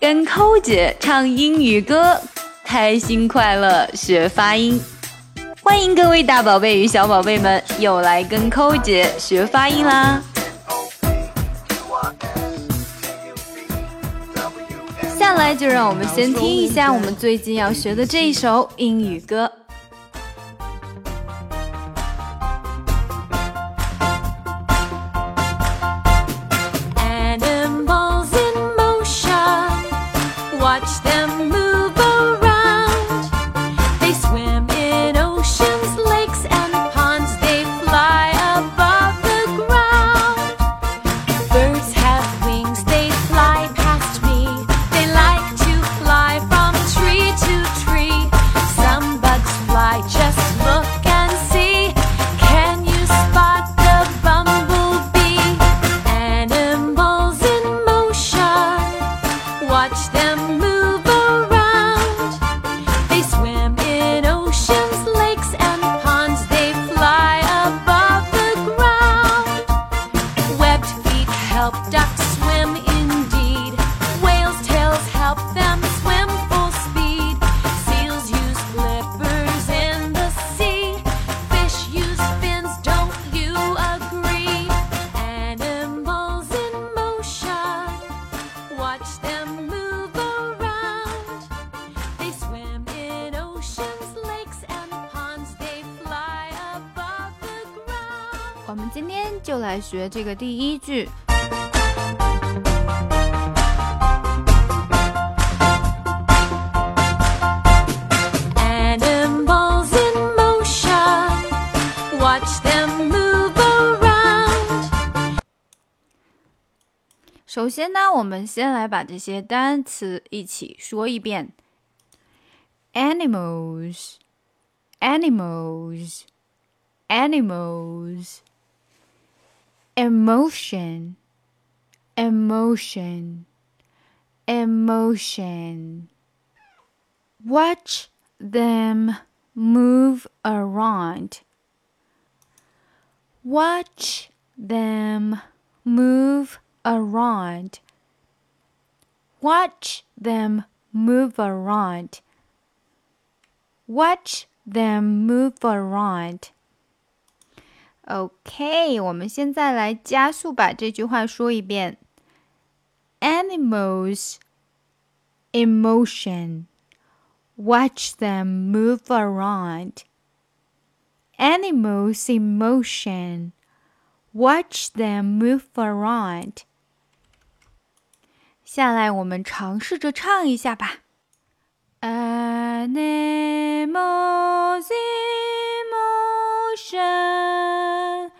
跟扣姐唱英语歌，开心快乐学发音。欢迎各位大宝贝与小宝贝们又来跟扣姐学发音啦！下来就让我们先听一下我们最近要学的这一首英语歌。我们今天就来学这个第一句。 watch them move around. 首先呢，我们先来把这些单词一起说一遍。Animals, animals, animals emotion, emotion, emotion. Watch them move around. Watch them move around. Watch them move around. Watch them move around. OK，我们现在来加速把这句话说一遍。Animals, emotion, watch them move around. Animals in motion, watch them move around. 下来我们尝试着唱一下吧。Animals in motion.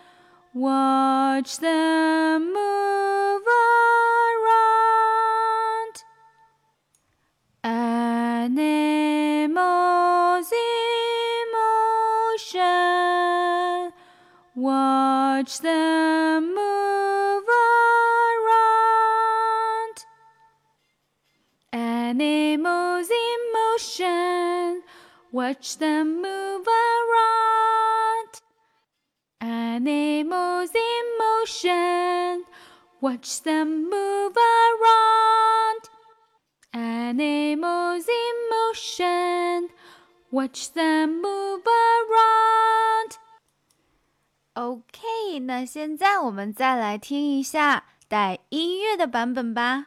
Watch them move Watch them move around. Animals in motion. Watch them move around. Animals in motion, watch them move around. Animals in motion, watch them move around. OK，那现在我们再来听一下带音乐的版本吧。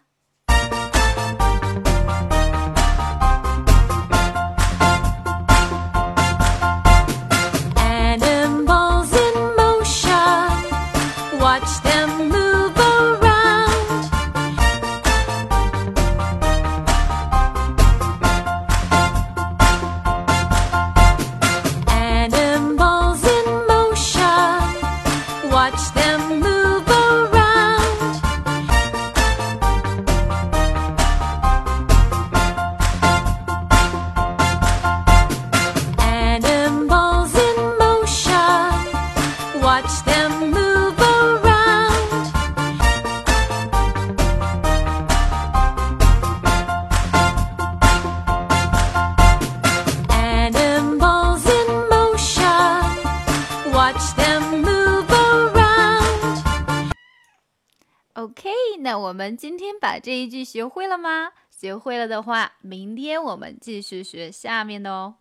OK，那我们今天把这一句学会了吗？学会了的话，明天我们继续学下面的哦。